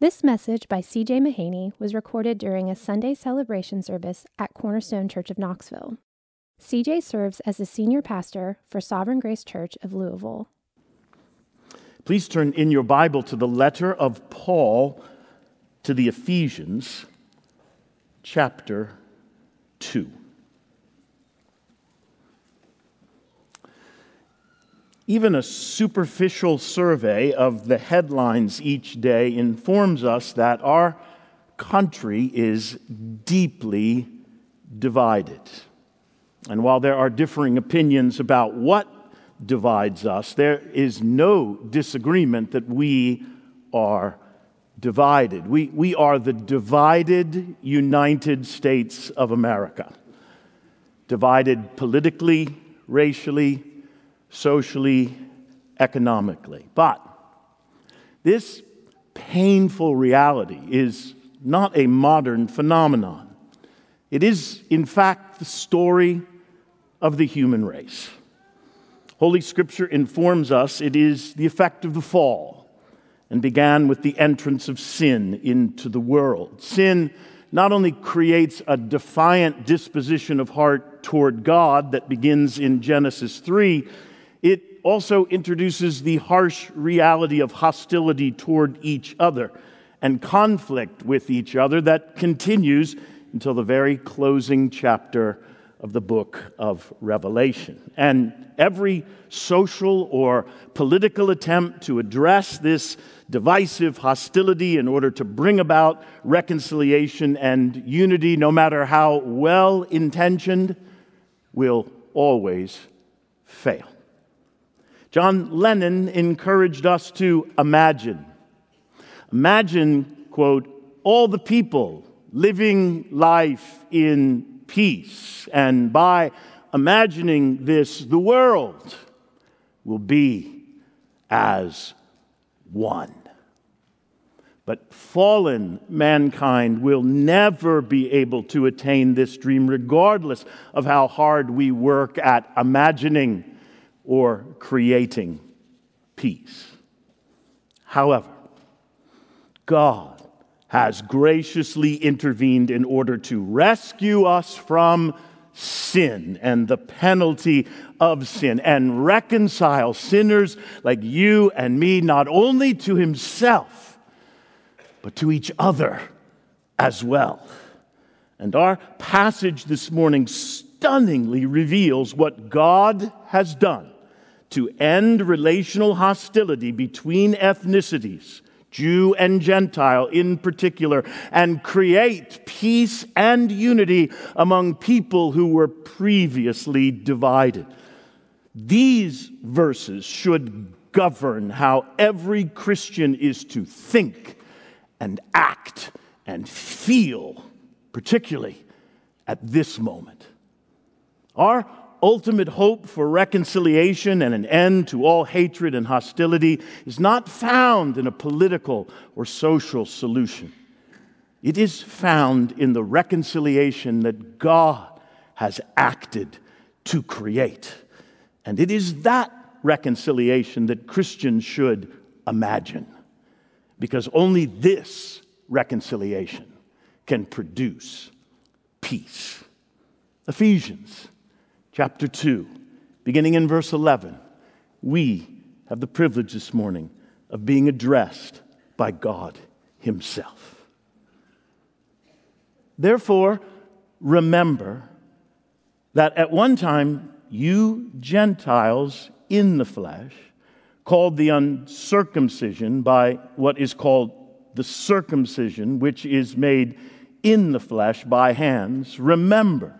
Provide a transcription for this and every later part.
This message by C.J. Mahaney was recorded during a Sunday celebration service at Cornerstone Church of Knoxville. C.J. serves as the senior pastor for Sovereign Grace Church of Louisville. Please turn in your Bible to the letter of Paul to the Ephesians, chapter 2. Even a superficial survey of the headlines each day informs us that our country is deeply divided. And while there are differing opinions about what divides us, there is no disagreement that we are divided. We, we are the divided United States of America, divided politically, racially, socially, economically. But this painful reality is not a modern phenomenon. It is, in fact, the story of the human race. Holy Scripture informs us it is the effect of the fall and began with the entrance of sin into the world. Sin not only creates a defiant disposition of heart toward God that begins in Genesis 3, it also introduces the harsh reality of hostility toward each other and conflict with each other that continues until the very closing chapter of the book of Revelation. And every social or political attempt to address this divisive hostility in order to bring about reconciliation and unity, no matter how well intentioned, will always fail. John Lennon encouraged us to imagine. Imagine, quote, all the people living life in peace. And by imagining this, the world will be as one. But fallen mankind will never be able to attain this dream, regardless of how hard we work at imagining or creating peace. However, God has graciously intervened in order to rescue us from sin and the penalty of sin and reconcile sinners like you and me not only to himself, but to each other as well. And our passage this morning stunningly reveals what God has done to end relational hostility between ethnicities, Jew and Gentile in particular, and create peace and unity among people who were previously divided. These verses should govern how every Christian is to think and act and feel, particularly at this moment. Our ultimate hope for reconciliation and an end to all hatred and hostility is not found in a political or social solution. It is found in the reconciliation that God has acted to create. And it is that reconciliation that Christians should imagine. Because only this reconciliation can produce peace. Ephesians chapter 2, beginning in verse 11, we have the privilege this morning of being addressed by God Himself. Therefore, remember that at one time you Gentiles in the flesh, called the uncircumcision by what is called the circumcision, which is made in the flesh by hands, remember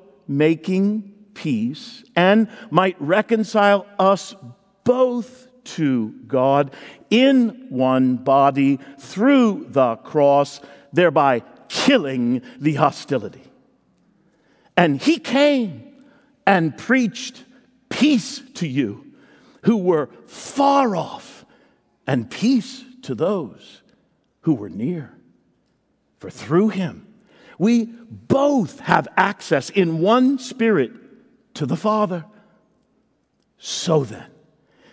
making peace, and might reconcile us both to God in one body through the cross, thereby killing the hostility. And he came and preached peace to you who were far off, and peace to those who were near. For through him, we both have access in one spirit to the Father. So then,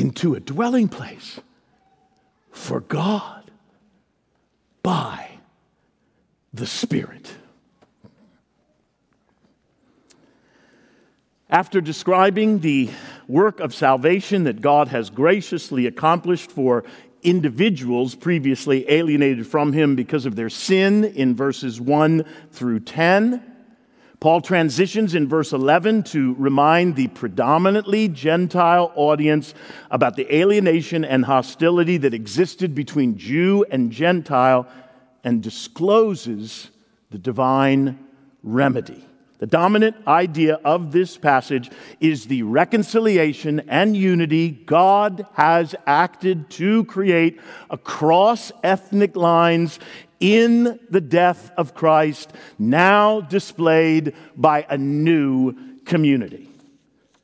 into a dwelling place for God by the Spirit. After describing the work of salvation that God has graciously accomplished for individuals previously alienated from Him because of their sin in verses 1 through 10, Paul transitions in verse 11 to remind the predominantly Gentile audience about the alienation and hostility that existed between Jew and Gentile and discloses the divine remedy. The dominant idea of this passage is the reconciliation and unity God has acted to create across ethnic lines in the death of Christ, now displayed by a new community.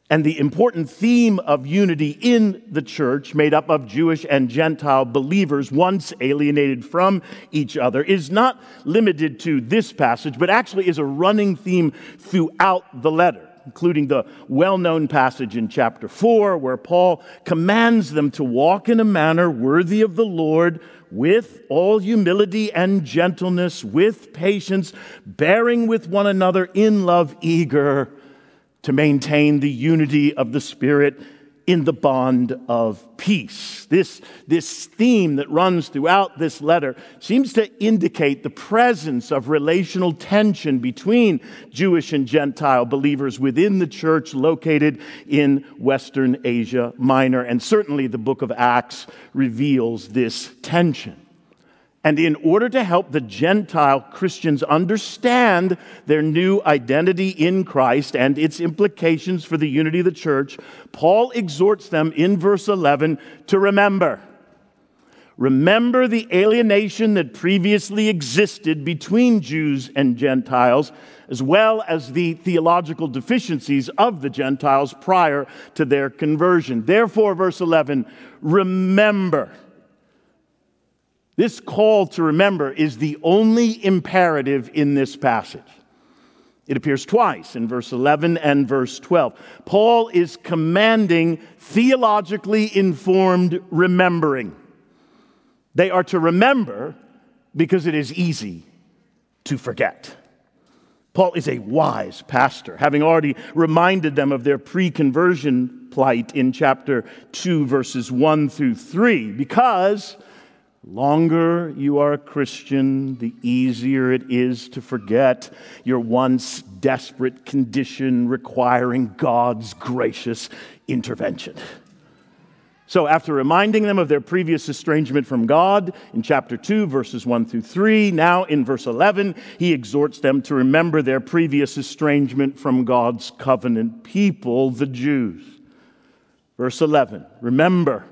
And the important theme of unity in the church, made up of Jewish and Gentile believers once alienated from each other, is not limited to this passage, but actually is a running theme throughout the letter, including the well known passage in chapter 4, where Paul commands them to walk in a manner worthy of the Lord with all humility and gentleness, with patience, bearing with one another in love, eager to maintain the unity of the Spirit in the bond of peace. This, this theme that runs throughout this letter seems to indicate the presence of relational tension between Jewish and Gentile believers within the church located in Western Asia Minor. And certainly the book of Acts reveals this tension. And in order to help the Gentile Christians understand their new identity in Christ and its implications for the unity of the church, Paul exhorts them in verse 11 to remember. Remember the alienation that previously existed between Jews and Gentiles, as well as the theological deficiencies of the Gentiles prior to their conversion. Therefore, verse 11, remember this call to remember is the only imperative in this passage. It appears twice in verse 11 and verse 12. Paul is commanding theologically informed remembering. They are to remember because it is easy to forget. Paul is a wise pastor, having already reminded them of their pre conversion plight in chapter 2, verses 1 through 3, because longer you are a Christian, the easier it is to forget your once desperate condition requiring God's gracious intervention. So, after reminding them of their previous estrangement from God in chapter 2, verses 1 through 3, now in verse 11, he exhorts them to remember their previous estrangement from God's covenant people, the Jews. Verse 11 Remember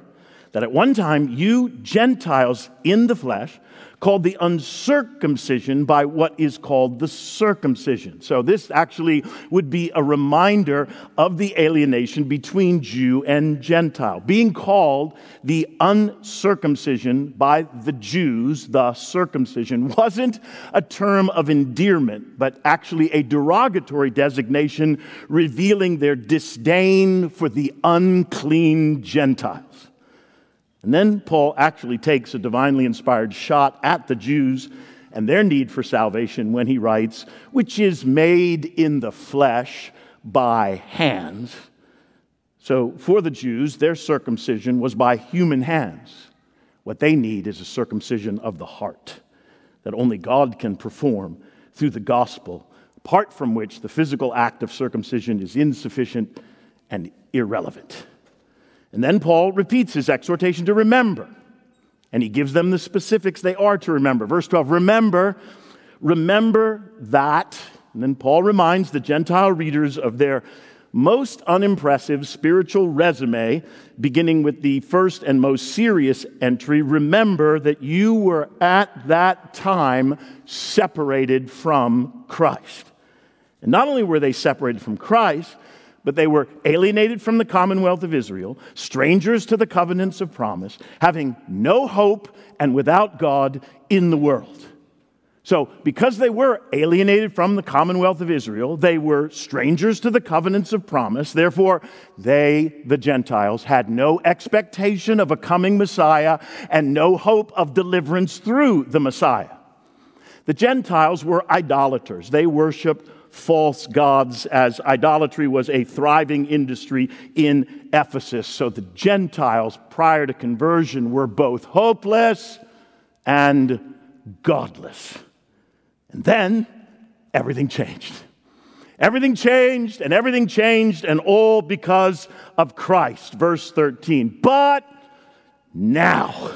that at one time you Gentiles in the flesh called the uncircumcision by what is called the circumcision. So, this actually would be a reminder of the alienation between Jew and Gentile. Being called the uncircumcision by the Jews, the circumcision, wasn't a term of endearment, but actually a derogatory designation revealing their disdain for the unclean Gentiles. And then Paul actually takes a divinely inspired shot at the Jews and their need for salvation when he writes, which is made in the flesh by hands. So for the Jews, their circumcision was by human hands. What they need is a circumcision of the heart that only God can perform through the gospel, apart from which the physical act of circumcision is insufficient and irrelevant. And then Paul repeats his exhortation to remember. And he gives them the specifics they are to remember. Verse 12 Remember, remember that. And then Paul reminds the Gentile readers of their most unimpressive spiritual resume, beginning with the first and most serious entry. Remember that you were at that time separated from Christ. And not only were they separated from Christ, but they were alienated from the commonwealth of Israel, strangers to the covenants of promise, having no hope and without God in the world. So, because they were alienated from the commonwealth of Israel, they were strangers to the covenants of promise. Therefore, they, the Gentiles, had no expectation of a coming Messiah and no hope of deliverance through the Messiah. The Gentiles were idolaters. They worshiped false gods, as idolatry was a thriving industry in Ephesus. So the Gentiles, prior to conversion, were both hopeless and godless. And then everything changed. Everything changed, and everything changed, and all because of Christ. Verse 13. But now,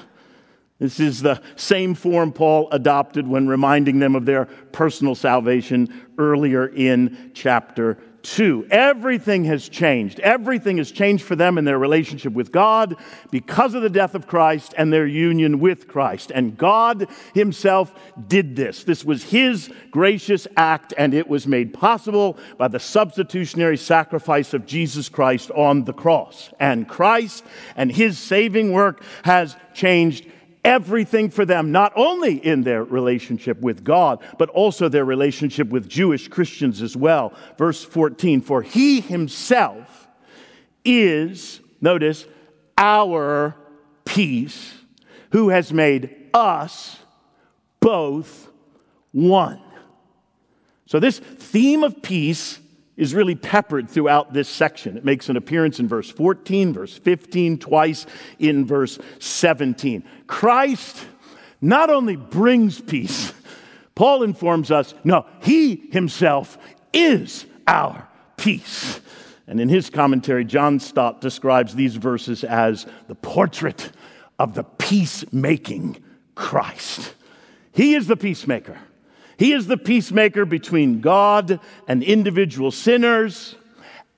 this is the same form Paul adopted when reminding them of their personal salvation earlier in chapter 2. Everything has changed. Everything has changed for them in their relationship with God because of the death of Christ and their union with Christ. And God Himself did this. This was His gracious act, and it was made possible by the substitutionary sacrifice of Jesus Christ on the cross. And Christ and His saving work has changed everything for them, not only in their relationship with God, but also their relationship with Jewish Christians as well. Verse 14 For he himself is, notice, our peace, who has made us both one. So, this theme of peace is really peppered throughout this section. It makes an appearance in verse 14, verse 15, twice in verse 17. Christ not only brings peace, Paul informs us, no, he himself is our peace. And in his commentary, John Stott describes these verses as the portrait of the peacemaking Christ. He is the peacemaker. He is the peacemaker between God and individual sinners,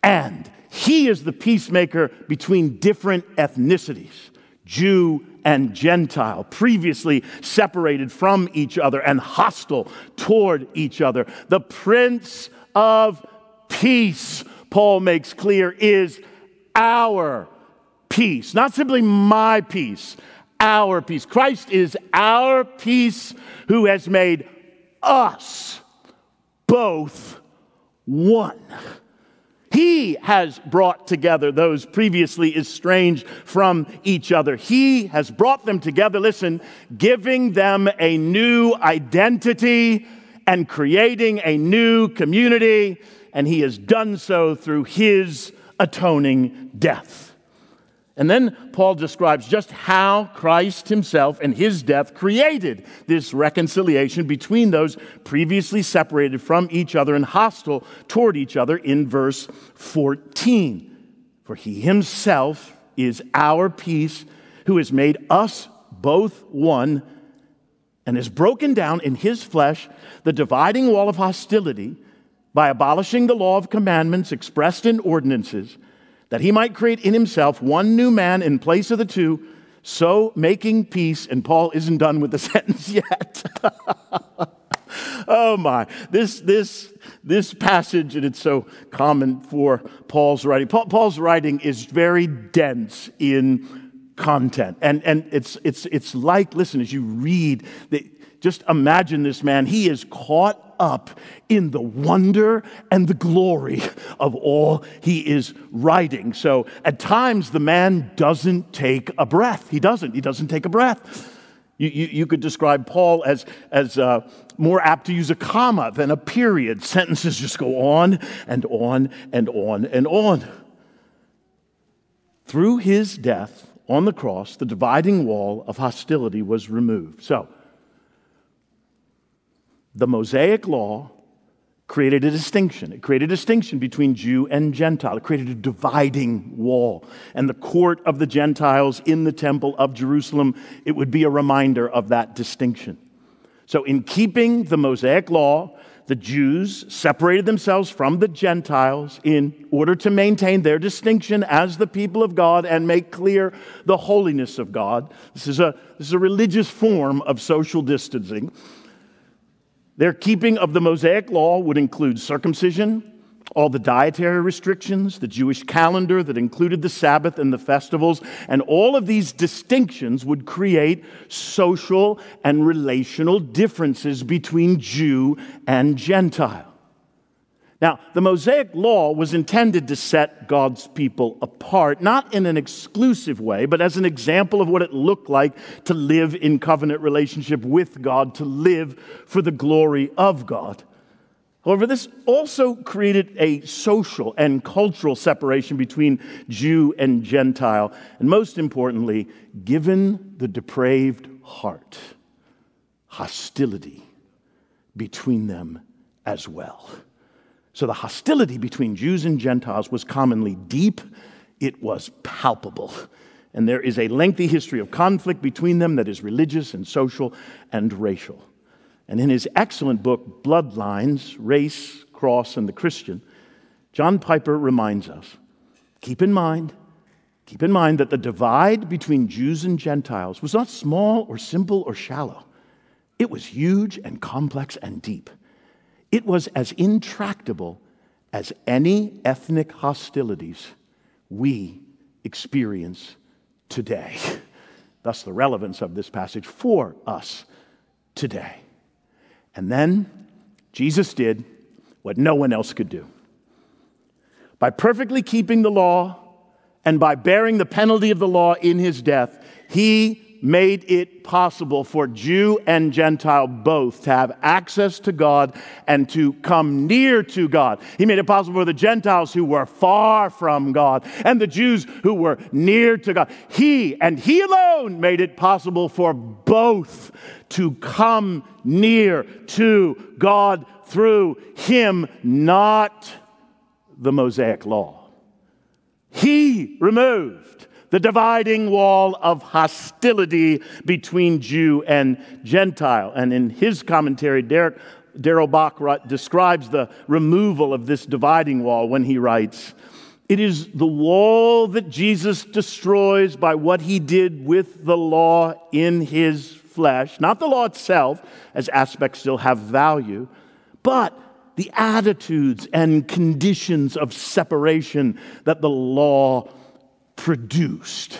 and he is the peacemaker between different ethnicities, Jew and Gentile, previously separated from each other and hostile toward each other. The Prince of Peace, Paul makes clear, is our peace, not simply my peace, our peace. Christ is our peace who has made us both one. He has brought together those previously estranged from each other. He has brought them together, listen, giving them a new identity and creating a new community. And he has done so through his atoning death. And then Paul describes just how Christ himself and his death created this reconciliation between those previously separated from each other and hostile toward each other in verse 14. For he himself is our peace, who has made us both one and has broken down in his flesh the dividing wall of hostility by abolishing the law of commandments expressed in ordinances that he might create in himself one new man in place of the two, so making peace, and Paul isn't done with the sentence yet. oh my, this, this, this passage, and it's so common for Paul's writing. Paul, Paul's writing is very dense in content. And, and it's, it's, it's like, listen, as you read, the, just imagine this man. He is caught up in the wonder and the glory of all he is writing. So at times, the man doesn't take a breath. He doesn't. He doesn't take a breath. You, you, you could describe Paul as, as uh, more apt to use a comma than a period. Sentences just go on and on and on and on. Through his death on the cross, the dividing wall of hostility was removed. So, the Mosaic law created a distinction. It created a distinction between Jew and Gentile. It created a dividing wall. And the court of the Gentiles in the temple of Jerusalem, it would be a reminder of that distinction. So, in keeping the Mosaic law, the Jews separated themselves from the Gentiles in order to maintain their distinction as the people of God and make clear the holiness of God. This is a, this is a religious form of social distancing. Their keeping of the Mosaic law would include circumcision, all the dietary restrictions, the Jewish calendar that included the Sabbath and the festivals, and all of these distinctions would create social and relational differences between Jew and Gentile. Now, the Mosaic law was intended to set God's people apart, not in an exclusive way, but as an example of what it looked like to live in covenant relationship with God, to live for the glory of God. However, this also created a social and cultural separation between Jew and Gentile, and most importantly, given the depraved heart, hostility between them as well. So the hostility between Jews and Gentiles was commonly deep, it was palpable. And there is a lengthy history of conflict between them that is religious and social and racial. And in his excellent book, Bloodlines Race, Cross, and the Christian, John Piper reminds us keep in mind, keep in mind that the divide between Jews and Gentiles was not small or simple or shallow, it was huge and complex and deep. It was as intractable as any ethnic hostilities we experience today. Thus, the relevance of this passage for us today. And then Jesus did what no one else could do. By perfectly keeping the law and by bearing the penalty of the law in his death, he made it possible for Jew and Gentile both to have access to God and to come near to God. He made it possible for the Gentiles who were far from God and the Jews who were near to God. He and He alone made it possible for both to come near to God through Him, not the Mosaic law. He removed the dividing wall of hostility between Jew and Gentile. And in his commentary, Derek, Darrell Bock describes the removal of this dividing wall when he writes, It is the wall that Jesus destroys by what he did with the law in his flesh, not the law itself, as aspects still have value, but the attitudes and conditions of separation that the law produced.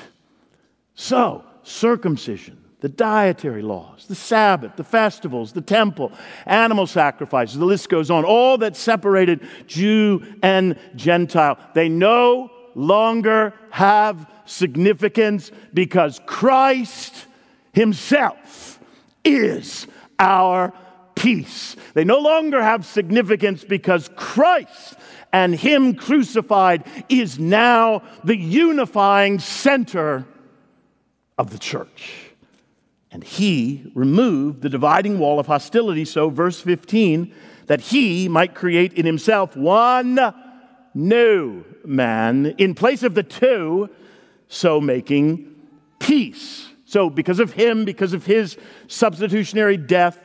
So, circumcision, the dietary laws, the Sabbath, the festivals, the temple, animal sacrifices, the list goes on, all that separated Jew and Gentile, they no longer have significance because Christ Himself is our peace. They no longer have significance because Christ and Him crucified is now the unifying center of the church. And He removed the dividing wall of hostility. So, verse 15, that He might create in Himself one new man in place of the two, so making peace. So, because of Him, because of His substitutionary death,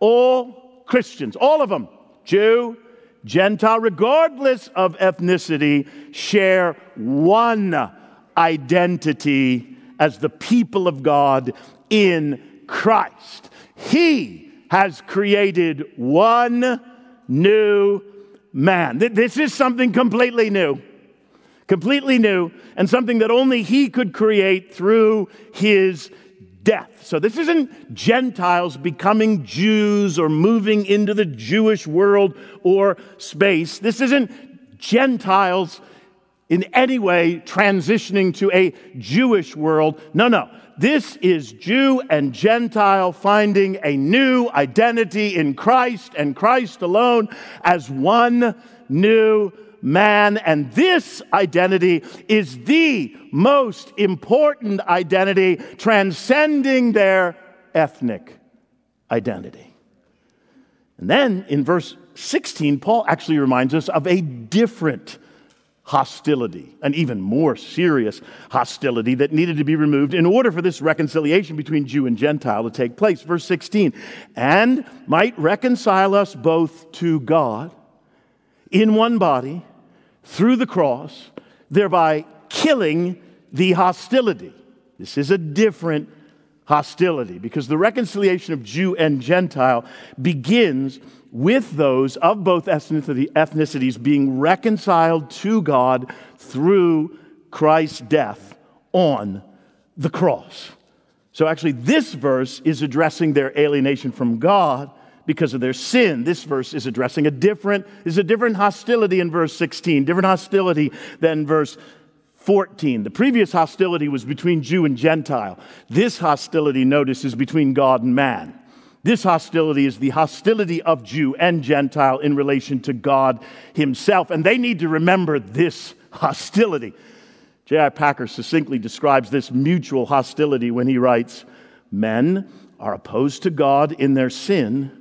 all Christians, all of them, Jew, Gentile, regardless of ethnicity, share one identity as the people of God in Christ. He has created one new man. This is something completely new, completely new, and something that only He could create through His death. So this isn't Gentiles becoming Jews or moving into the Jewish world or space. This isn't Gentiles in any way transitioning to a Jewish world. No, no. This is Jew and Gentile finding a new identity in Christ and Christ alone as one new man. And this identity is the most important identity, transcending their ethnic identity. And then in verse 16, Paul actually reminds us of a different hostility, an even more serious hostility that needed to be removed in order for this reconciliation between Jew and Gentile to take place. Verse 16, and might reconcile us both to God in one body through the cross, thereby killing the hostility. This is a different hostility because the reconciliation of Jew and Gentile begins with those of both ethnicities being reconciled to God through Christ's death on the cross. So, actually, this verse is addressing their alienation from God because of their sin. This verse is addressing a different, is a different hostility in verse 16, different hostility than verse 14. The previous hostility was between Jew and Gentile. This hostility, notice, is between God and man. This hostility is the hostility of Jew and Gentile in relation to God Himself. And they need to remember this hostility. J.I. Packer succinctly describes this mutual hostility when he writes Men are opposed to God in their sin,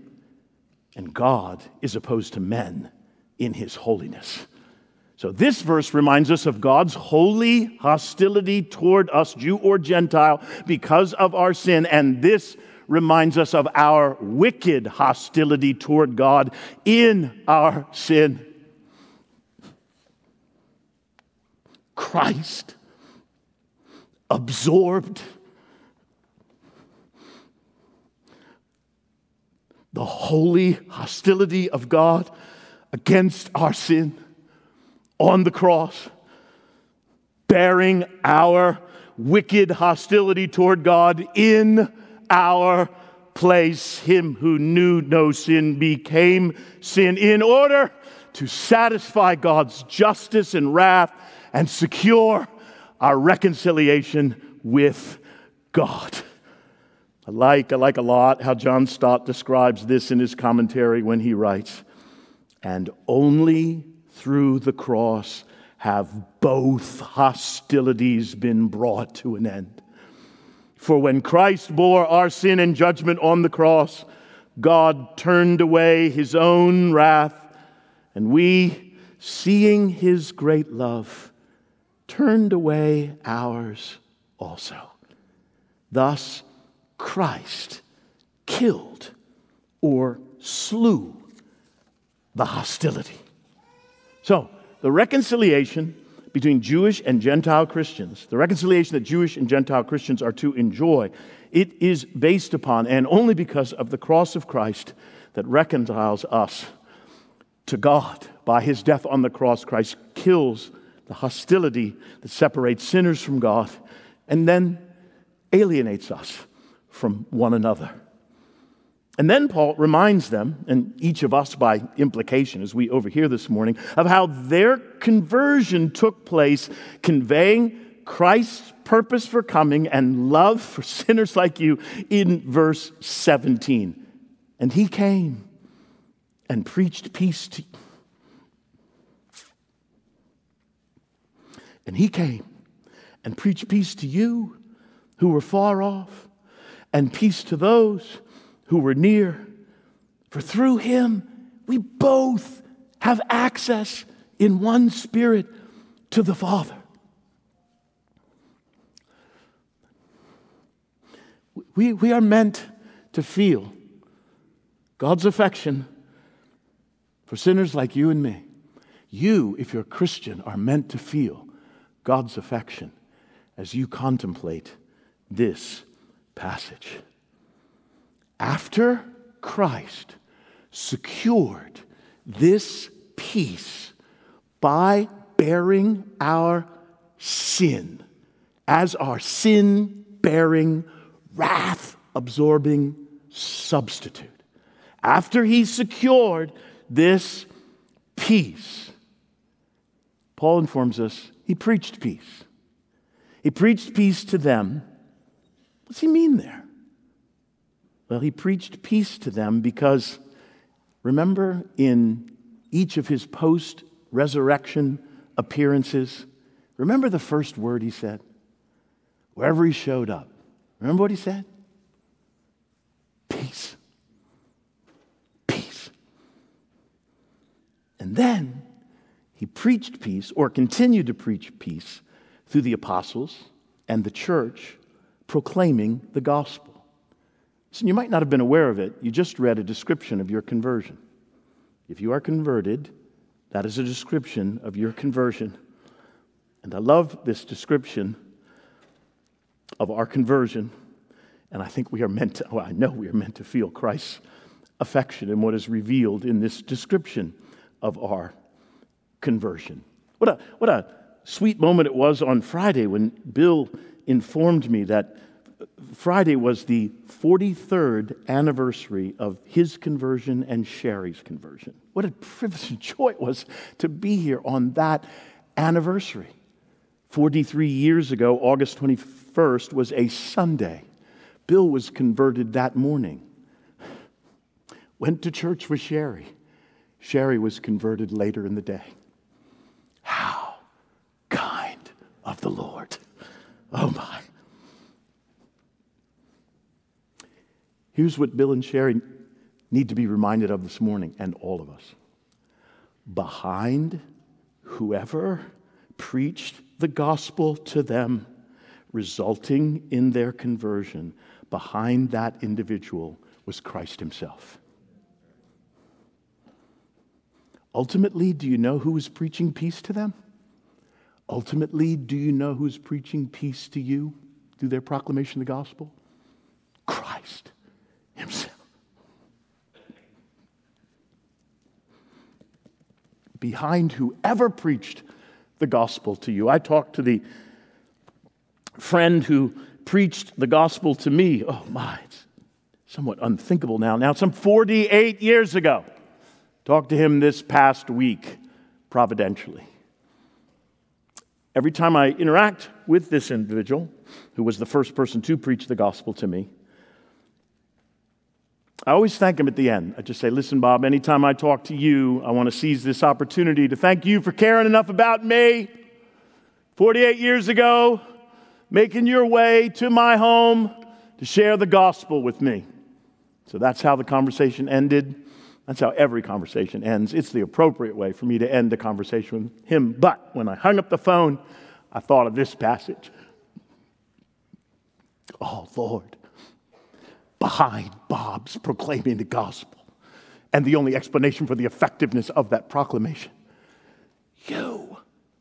and God is opposed to men in His holiness. So, this verse reminds us of God's holy hostility toward us, Jew or Gentile, because of our sin. And this reminds us of our wicked hostility toward God in our sin. Christ absorbed the holy hostility of God against our sin on the cross, bearing our wicked hostility toward God in our place. Him who knew no sin became sin in order to satisfy God's justice and wrath and secure our reconciliation with God. I like, I like a lot how John Stott describes this in his commentary when he writes, and only through the cross have both hostilities been brought to an end. For when Christ bore our sin and judgment on the cross, God turned away his own wrath, and we, seeing his great love, turned away ours also. Thus, Christ killed or slew the hostility. So, the reconciliation between Jewish and Gentile Christians, the reconciliation that Jewish and Gentile Christians are to enjoy, it is based upon and only because of the cross of Christ that reconciles us to God. By his death on the cross, Christ kills the hostility that separates sinners from God and then alienates us from one another. And then Paul reminds them, and each of us by implication, as we overhear this morning, of how their conversion took place, conveying Christ's purpose for coming and love for sinners like you in verse 17. And he came and preached peace to you. And he came and preached peace to you who were far off, and peace to those who were near. For through him, we both have access in one spirit to the Father. We, we are meant to feel God's affection for sinners like you and me. You, if you're a Christian, are meant to feel God's affection as you contemplate this passage. After Christ secured this peace by bearing our sin as our sin bearing, wrath absorbing substitute. After he secured this peace, Paul informs us he preached peace. He preached peace to them. What's he mean there? Well, he preached peace to them because remember in each of his post resurrection appearances, remember the first word he said? Wherever he showed up. Remember what he said? Peace. Peace. And then he preached peace, or continued to preach peace, through the apostles and the church, proclaiming the gospel. So you might not have been aware of it. You just read a description of your conversion. If you are converted, that is a description of your conversion. And I love this description of our conversion. And I think we are meant to, well, I know we are meant to feel Christ's affection in what is revealed in this description of our conversion. What a, what a sweet moment it was on Friday when Bill informed me that Friday was the 43rd anniversary of his conversion and Sherry's conversion. What a privilege and joy it was to be here on that anniversary. 43 years ago, August 21st, was a Sunday. Bill was converted that morning. Went to church with Sherry. Sherry was converted later in the day. How kind of the Lord. Oh my. Here's what Bill and Sherry need to be reminded of this morning, and all of us. Behind whoever preached the gospel to them, resulting in their conversion, behind that individual was Christ Himself. Ultimately, do you know who was preaching peace to them? Ultimately, do you know who's preaching peace to you through their proclamation of the gospel? Christ Himself. Behind whoever preached the gospel to you. I talked to the friend who preached the gospel to me. Oh my, it's somewhat unthinkable now. Now, some 48 years ago. Talked to him this past week, providentially. Every time I interact with this individual, who was the first person to preach the gospel to me, I always thank him at the end. I just say, Listen, Bob, anytime I talk to you, I want to seize this opportunity to thank you for caring enough about me 48 years ago, making your way to my home to share the gospel with me. So that's how the conversation ended. That's how every conversation ends. It's the appropriate way for me to end the conversation with him. But when I hung up the phone, I thought of this passage. Oh, Lord, behind Bob's proclaiming the gospel and the only explanation for the effectiveness of that proclamation, you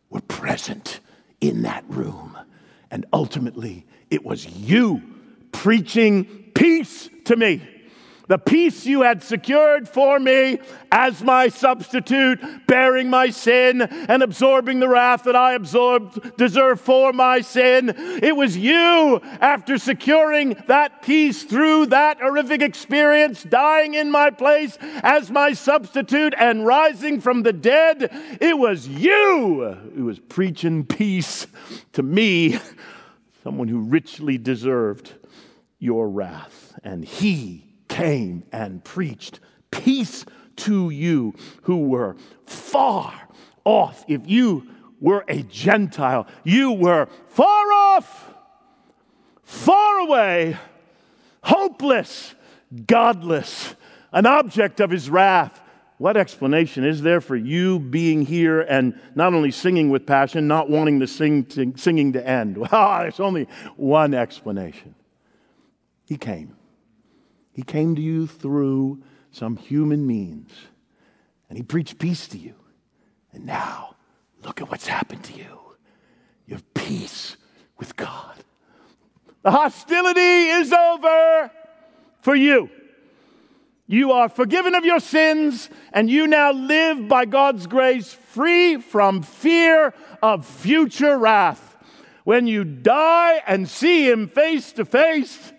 were present in that room. And ultimately, it was you preaching peace to me the peace you had secured for me as my substitute, bearing my sin and absorbing the wrath that I absorbed, deserve for my sin. It was you, after securing that peace through that horrific experience, dying in my place as my substitute and rising from the dead. It was you who was preaching peace to me, someone who richly deserved your wrath. And he came and preached peace to you who were far off. If you were a Gentile, you were far off, far away, hopeless, godless, an object of his wrath. What explanation is there for you being here and not only singing with passion, not wanting the sing to, singing to end? Well, there's only one explanation. He came. He came to you through some human means, and He preached peace to you. And now, look at what's happened to you. You have peace with God. The hostility is over for you. You are forgiven of your sins, and you now live by God's grace free from fear of future wrath. When you die and see Him face to face,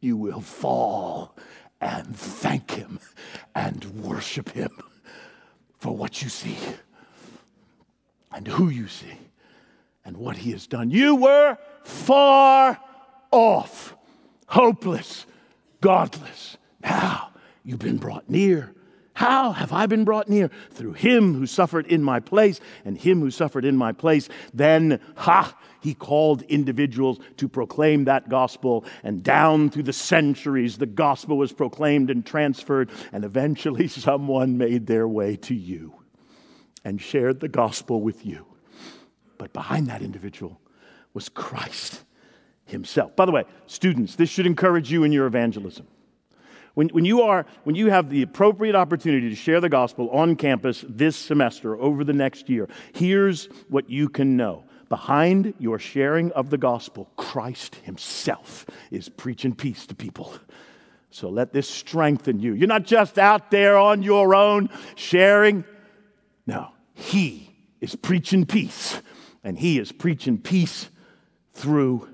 you will fall and thank Him and worship Him for what you see and who you see and what He has done. You were far off, hopeless, godless. Now you've been brought near. How have I been brought near? Through him who suffered in my place, and him who suffered in my place. Then, ha, he called individuals to proclaim that gospel, and down through the centuries, the gospel was proclaimed and transferred, and eventually someone made their way to you and shared the gospel with you. But behind that individual was Christ himself. By the way, students, this should encourage you in your evangelism. When, when, you are, when you have the appropriate opportunity to share the gospel on campus this semester, over the next year, here's what you can know. Behind your sharing of the gospel, Christ Himself is preaching peace to people. So let this strengthen you. You're not just out there on your own sharing. No, He is preaching peace, and He is preaching peace through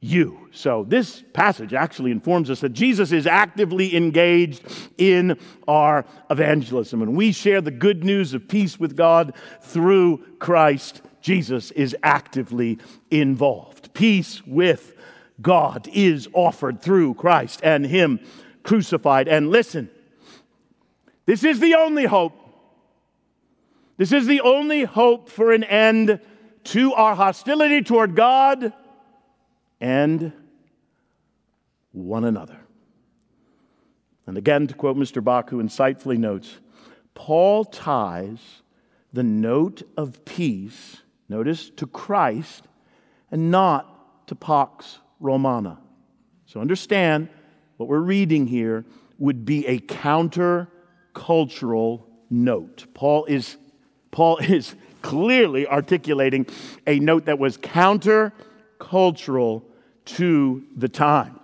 you. So, this passage actually informs us that Jesus is actively engaged in our evangelism. and we share the good news of peace with God through Christ, Jesus is actively involved. Peace with God is offered through Christ and Him crucified. And listen, this is the only hope. This is the only hope for an end to our hostility toward God and one another. And again, to quote Mr. Bach, who insightfully notes, Paul ties the note of peace, notice, to Christ and not to Pax Romana. So understand what we're reading here would be a counter cultural note. Paul is, Paul is clearly articulating a note that was counter cultural to the time.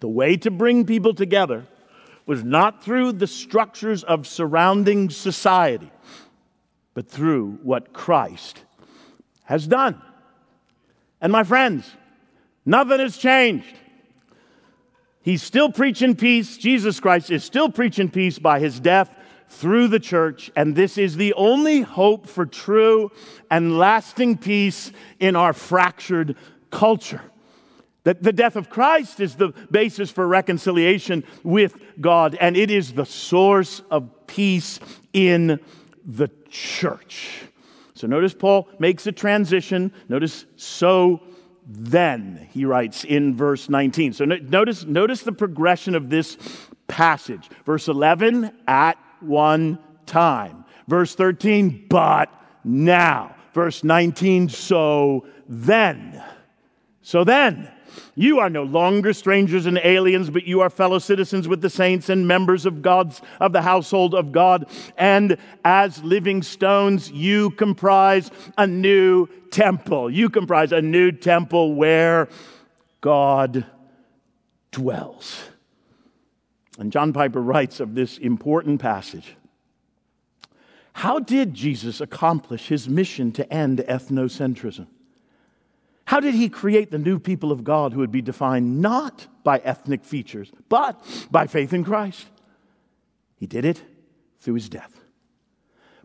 The way to bring people together was not through the structures of surrounding society, but through what Christ has done. And my friends, nothing has changed. He's still preaching peace. Jesus Christ is still preaching peace by his death through the church, and this is the only hope for true and lasting peace in our fractured culture. That the death of Christ is the basis for reconciliation with God, and it is the source of peace in the church. So notice Paul makes a transition. Notice, so then, he writes in verse 19. So notice, notice the progression of this passage. Verse 11, at one time. Verse 13, but now. Verse 19, so then. So then. You are no longer strangers and aliens, but you are fellow citizens with the saints and members of God's of the household of God. And as living stones, you comprise a new temple. You comprise a new temple where God dwells. And John Piper writes of this important passage. How did Jesus accomplish his mission to end ethnocentrism? How did he create the new people of God who would be defined not by ethnic features, but by faith in Christ? He did it through his death.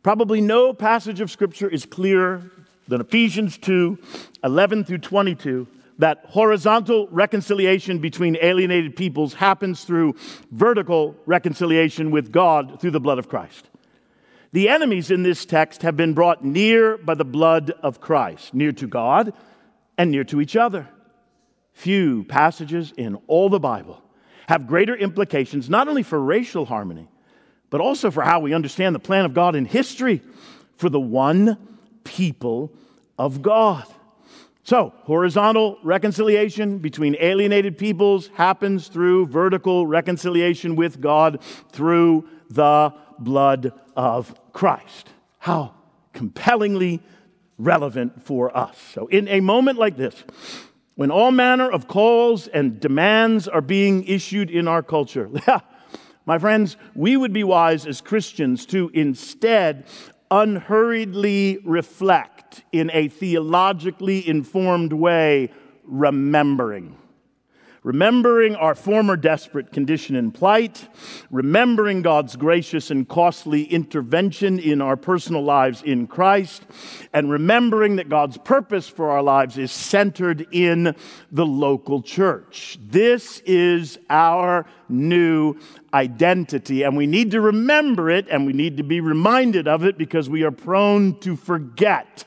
Probably no passage of Scripture is clearer than Ephesians 2 11 through 22 that horizontal reconciliation between alienated peoples happens through vertical reconciliation with God through the blood of Christ. The enemies in this text have been brought near by the blood of Christ, near to God and near to each other. Few passages in all the Bible have greater implications not only for racial harmony, but also for how we understand the plan of God in history for the one people of God. So, horizontal reconciliation between alienated peoples happens through vertical reconciliation with God through the blood of Christ. How compellingly relevant for us. So, in a moment like this, when all manner of calls and demands are being issued in our culture, my friends, we would be wise as Christians to instead unhurriedly reflect in a theologically informed way, remembering remembering our former desperate condition and plight, remembering God's gracious and costly intervention in our personal lives in Christ, and remembering that God's purpose for our lives is centered in the local church. This is our new identity, and we need to remember it and we need to be reminded of it because we are prone to forget.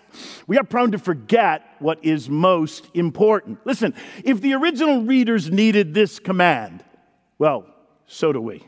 We are prone to forget what is most important. Listen, if the original readers needed this command, well, so do we.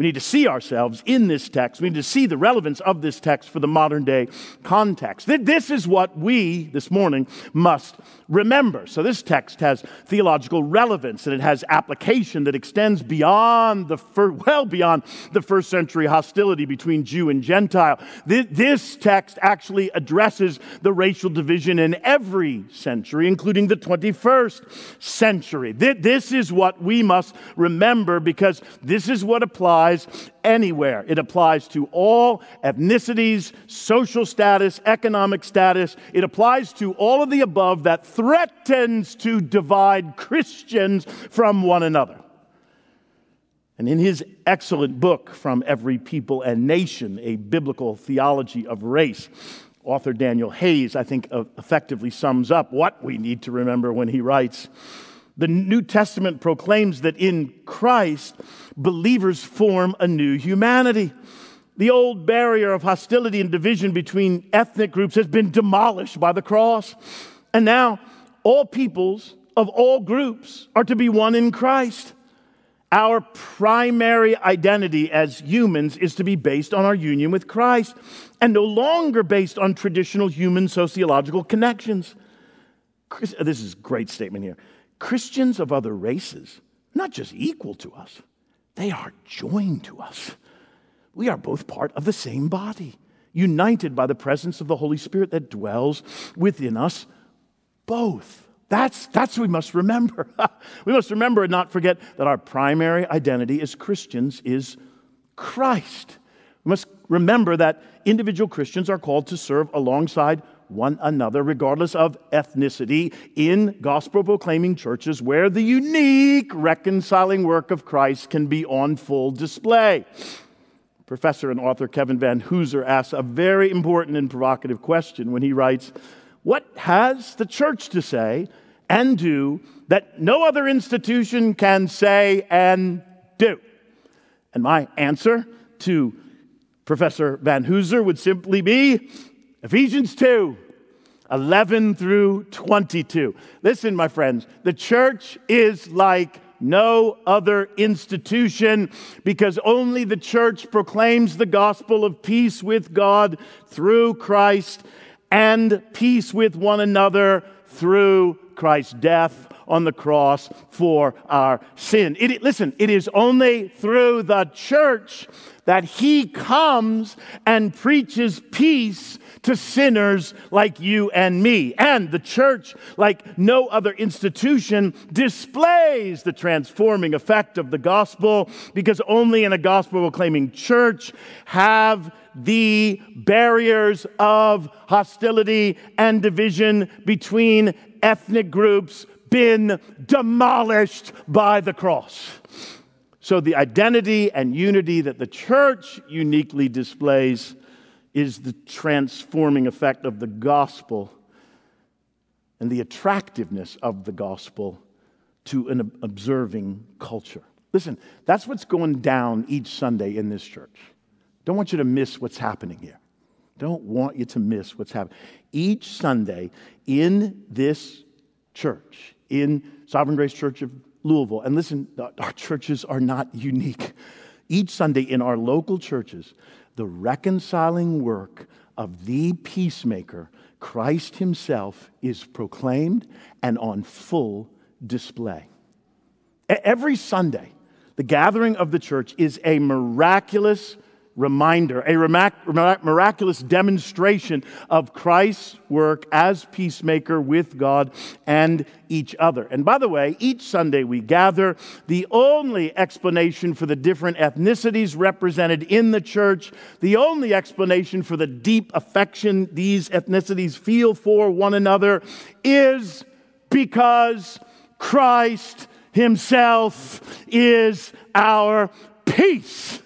We need to see ourselves in this text. We need to see the relevance of this text for the modern day context. This is what we this morning must remember. So, this text has theological relevance and it has application that extends beyond the fir- well beyond the first century hostility between Jew and Gentile. This text actually addresses the racial division in every century, including the 21st century. This is what we must remember because this is what applies applies anywhere. It applies to all ethnicities, social status, economic status. It applies to all of the above that threatens to divide Christians from one another. And in his excellent book, From Every People and Nation, a biblical theology of race, author Daniel Hays, I think, uh, effectively sums up what we need to remember when he writes the New Testament proclaims that in Christ, believers form a new humanity. The old barrier of hostility and division between ethnic groups has been demolished by the cross. And now, all peoples of all groups are to be one in Christ. Our primary identity as humans is to be based on our union with Christ and no longer based on traditional human sociological connections. This is a great statement here. Christians of other races, not just equal to us, they are joined to us. We are both part of the same body, united by the presence of the Holy Spirit that dwells within us both. That's, that's what we must remember. we must remember and not forget that our primary identity as Christians is Christ. We must remember that individual Christians are called to serve alongside one another, regardless of ethnicity, in gospel proclaiming churches where the unique reconciling work of Christ can be on full display. Professor and author Kevin Vanhoozer asks a very important and provocative question when he writes, What has the church to say and do that no other institution can say and do? And my answer to Professor Vanhoozer would simply be Ephesians 2 11 through 22. Listen, my friends, the church is like no other institution because only the church proclaims the gospel of peace with God through Christ and peace with one another through Christ's death on the cross for our sin. It, listen, it is only through the church that he comes and preaches peace to sinners like you and me. And the church, like no other institution, displays the transforming effect of the gospel because only in a gospel proclaiming church have the barriers of hostility and division between ethnic groups been demolished by the cross. So, the identity and unity that the church uniquely displays is the transforming effect of the gospel and the attractiveness of the gospel to an observing culture. Listen, that's what's going down each Sunday in this church. Don't want you to miss what's happening here. Don't want you to miss what's happening. Each Sunday in this church, in Sovereign Grace Church of Louisville, and listen, our churches are not unique. Each Sunday in our local churches, the reconciling work of the peacemaker, Christ Himself, is proclaimed and on full display. Every Sunday, the gathering of the church is a miraculous reminder, a miraculous demonstration of Christ's work as peacemaker with God and each other. And by the way, each Sunday we gather, the only explanation for the different ethnicities represented in the church, the only explanation for the deep affection these ethnicities feel for one another is because Christ Himself is our peace.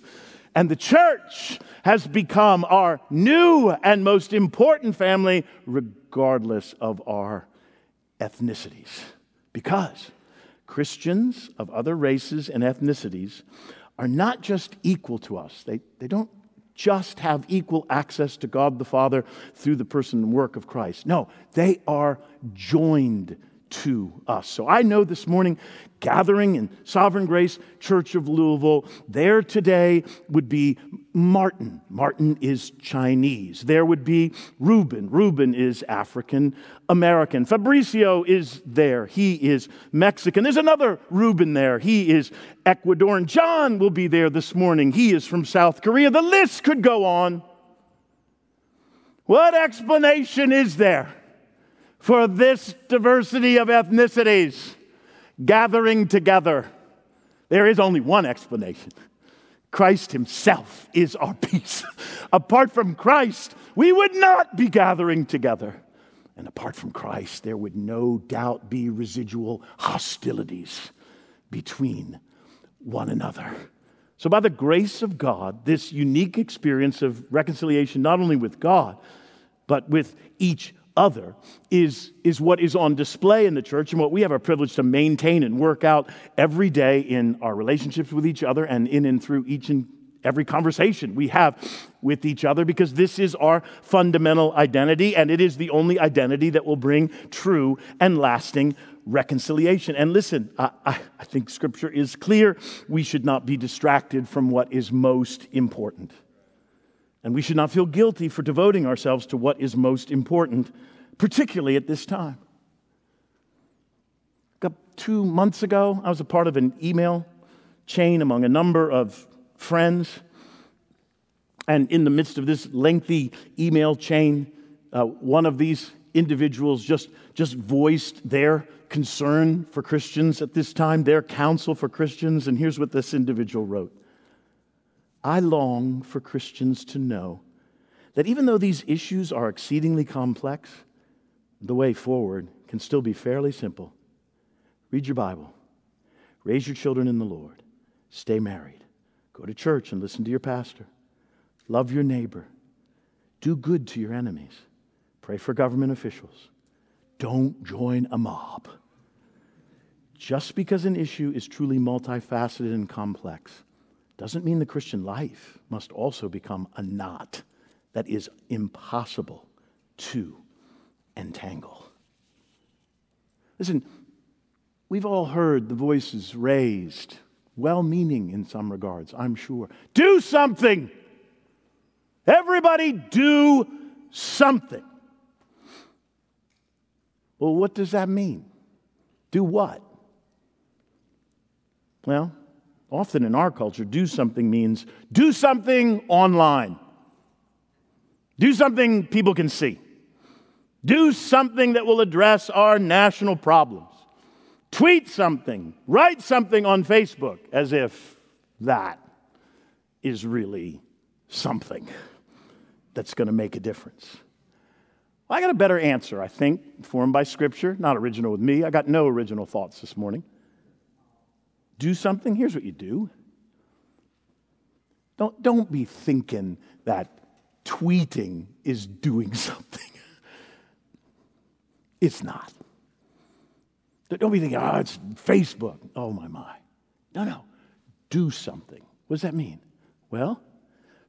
And the church has become our new and most important family, regardless of our ethnicities. Because Christians of other races and ethnicities are not just equal to us, they, they don't just have equal access to God the Father through the person and work of Christ. No, they are joined to us. So I know this morning, gathering in Sovereign Grace Church of Louisville, there today would be Martin. Martin is Chinese. There would be Reuben. Reuben is African American. Fabricio is there. He is Mexican. There's another Reuben there. He is Ecuadorian. John will be there this morning. He is from South Korea. The list could go on. What explanation is there? For this diversity of ethnicities gathering together? There is only one explanation Christ Himself is our peace. apart from Christ, we would not be gathering together. And apart from Christ, there would no doubt be residual hostilities between one another. So, by the grace of God, this unique experience of reconciliation, not only with God, but with each other is, is what is on display in the church and what we have a privilege to maintain and work out every day in our relationships with each other and in and through each and every conversation we have with each other because this is our fundamental identity and it is the only identity that will bring true and lasting reconciliation. And listen, I, I think scripture is clear. We should not be distracted from what is most important. And we should not feel guilty for devoting ourselves to what is most important, particularly at this time. Two months ago, I was a part of an email chain among a number of friends. And in the midst of this lengthy email chain, uh, one of these individuals just, just voiced their concern for Christians at this time, their counsel for Christians. And here's what this individual wrote I long for Christians to know that even though these issues are exceedingly complex, the way forward can still be fairly simple. Read your Bible, raise your children in the Lord, stay married, go to church and listen to your pastor, love your neighbor, do good to your enemies, pray for government officials, don't join a mob. Just because an issue is truly multifaceted and complex doesn't mean the Christian life must also become a knot that is impossible to entangle. Listen, we've all heard the voices raised, well meaning in some regards, I'm sure. Do something! Everybody do something. Well, what does that mean? Do what? Well, often in our culture, do something means do something online, do something people can see, do something that will address our national problems, tweet something, write something on Facebook as if that is really something that's going to make a difference. Well, I got a better answer, I think, formed by Scripture, not original with me. I got no original thoughts this morning do something, here's what you do. Don't, don't be thinking that tweeting is doing something. It's not. Don't be thinking, oh, it's Facebook. Oh, my, my. No, no. Do something. What does that mean? Well,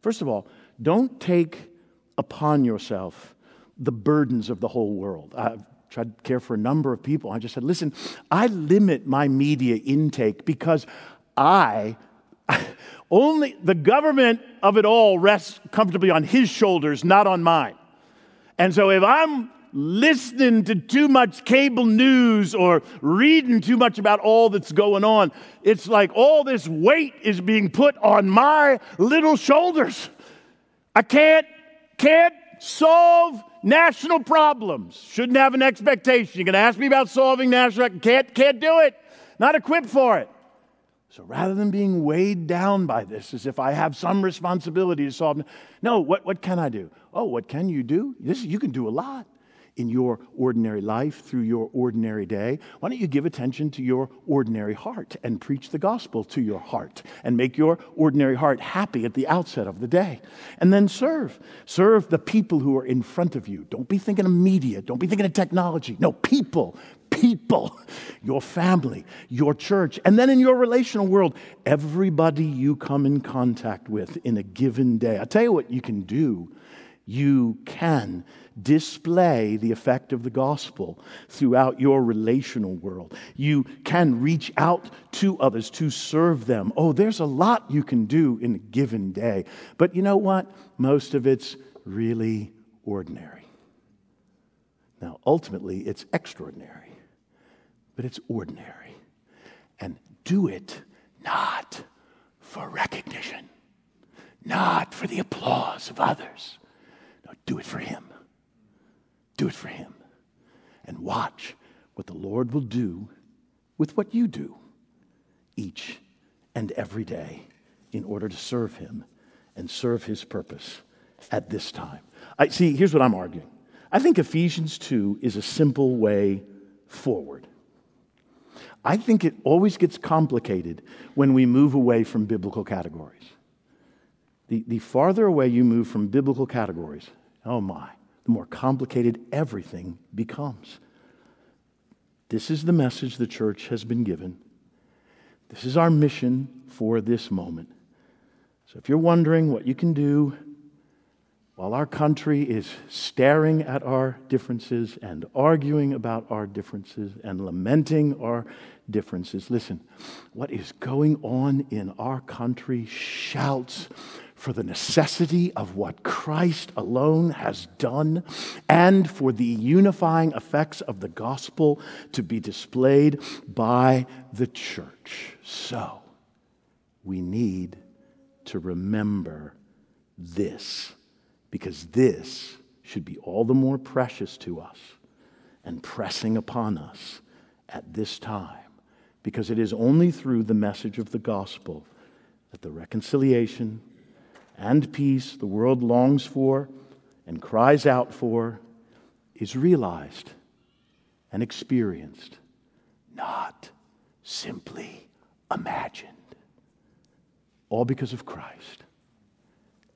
first of all, don't take upon yourself the burdens of the whole world. I've tried to care for a number of people. I just said, listen, I limit my media intake because I only the government of it all rests comfortably on his shoulders, not on mine. And so if I'm listening to too much cable news or reading too much about all that's going on, it's like all this weight is being put on my little shoulders. I can't, can't solve national problems. Shouldn't have an expectation. You're going to ask me about solving national, can't, can't do it. Not equipped for it. So rather than being weighed down by this as if I have some responsibility to solve, no, what, what can I do? Oh, what can you do? This, you can do a lot in your ordinary life through your ordinary day, why don't you give attention to your ordinary heart and preach the gospel to your heart and make your ordinary heart happy at the outset of the day? And then serve. Serve the people who are in front of you. Don't be thinking of media, don't be thinking of technology. No, people. People, your family, your church, and then in your relational world, everybody you come in contact with in a given day. i tell you what you can do. You can display the effect of the gospel throughout your relational world. You can reach out to others to serve them. Oh, there's a lot you can do in a given day. But you know what? Most of it's really ordinary. Now, ultimately, it's extraordinary, but it's ordinary. And do it not for recognition, not for the applause of others. Do it for Him. Do it for Him. And watch what the Lord will do with what you do each and every day in order to serve Him and serve His purpose at this time. I see, here's what I'm arguing. I think Ephesians 2 is a simple way forward. I think it always gets complicated when we move away from biblical categories. The, the farther away you move from biblical categories, oh my, the more complicated everything becomes. This is the message the church has been given. This is our mission for this moment. So if you're wondering what you can do while our country is staring at our differences and arguing about our differences and lamenting our differences, listen, what is going on in our country shouts for the necessity of what Christ alone has done and for the unifying effects of the gospel to be displayed by the church. So, we need to remember this because this should be all the more precious to us and pressing upon us at this time because it is only through the message of the gospel that the reconciliation and peace the world longs for and cries out for is realized and experienced, not simply imagined. All because of Christ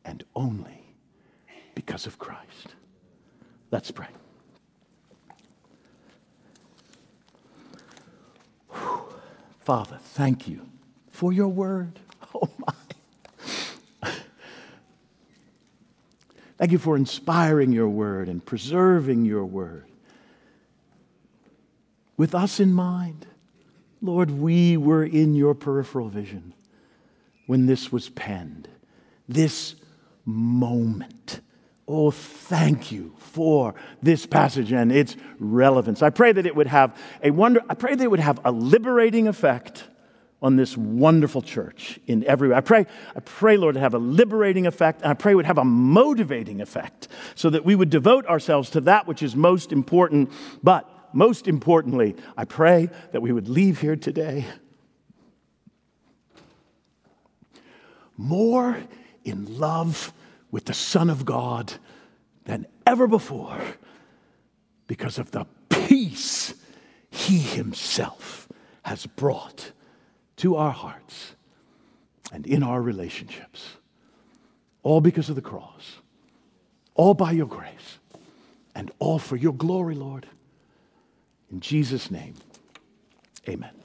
and only because of Christ. Let's pray. Father, thank you for your word. Oh my. Thank you for inspiring your word and preserving your word. With us in mind, Lord, we were in your peripheral vision when this was penned, this moment. Oh, thank you for this passage and its relevance. I pray that it would have a wonder, I pray that it would have a liberating effect on this wonderful church in every way. I pray, I pray, Lord, to have a liberating effect, and I pray would have a motivating effect so that we would devote ourselves to that which is most important. But most importantly, I pray that we would leave here today more in love with the Son of God than ever before because of the peace he himself has brought to our hearts and in our relationships. All because of the cross, all by your grace, and all for your glory, Lord. In Jesus' name, amen.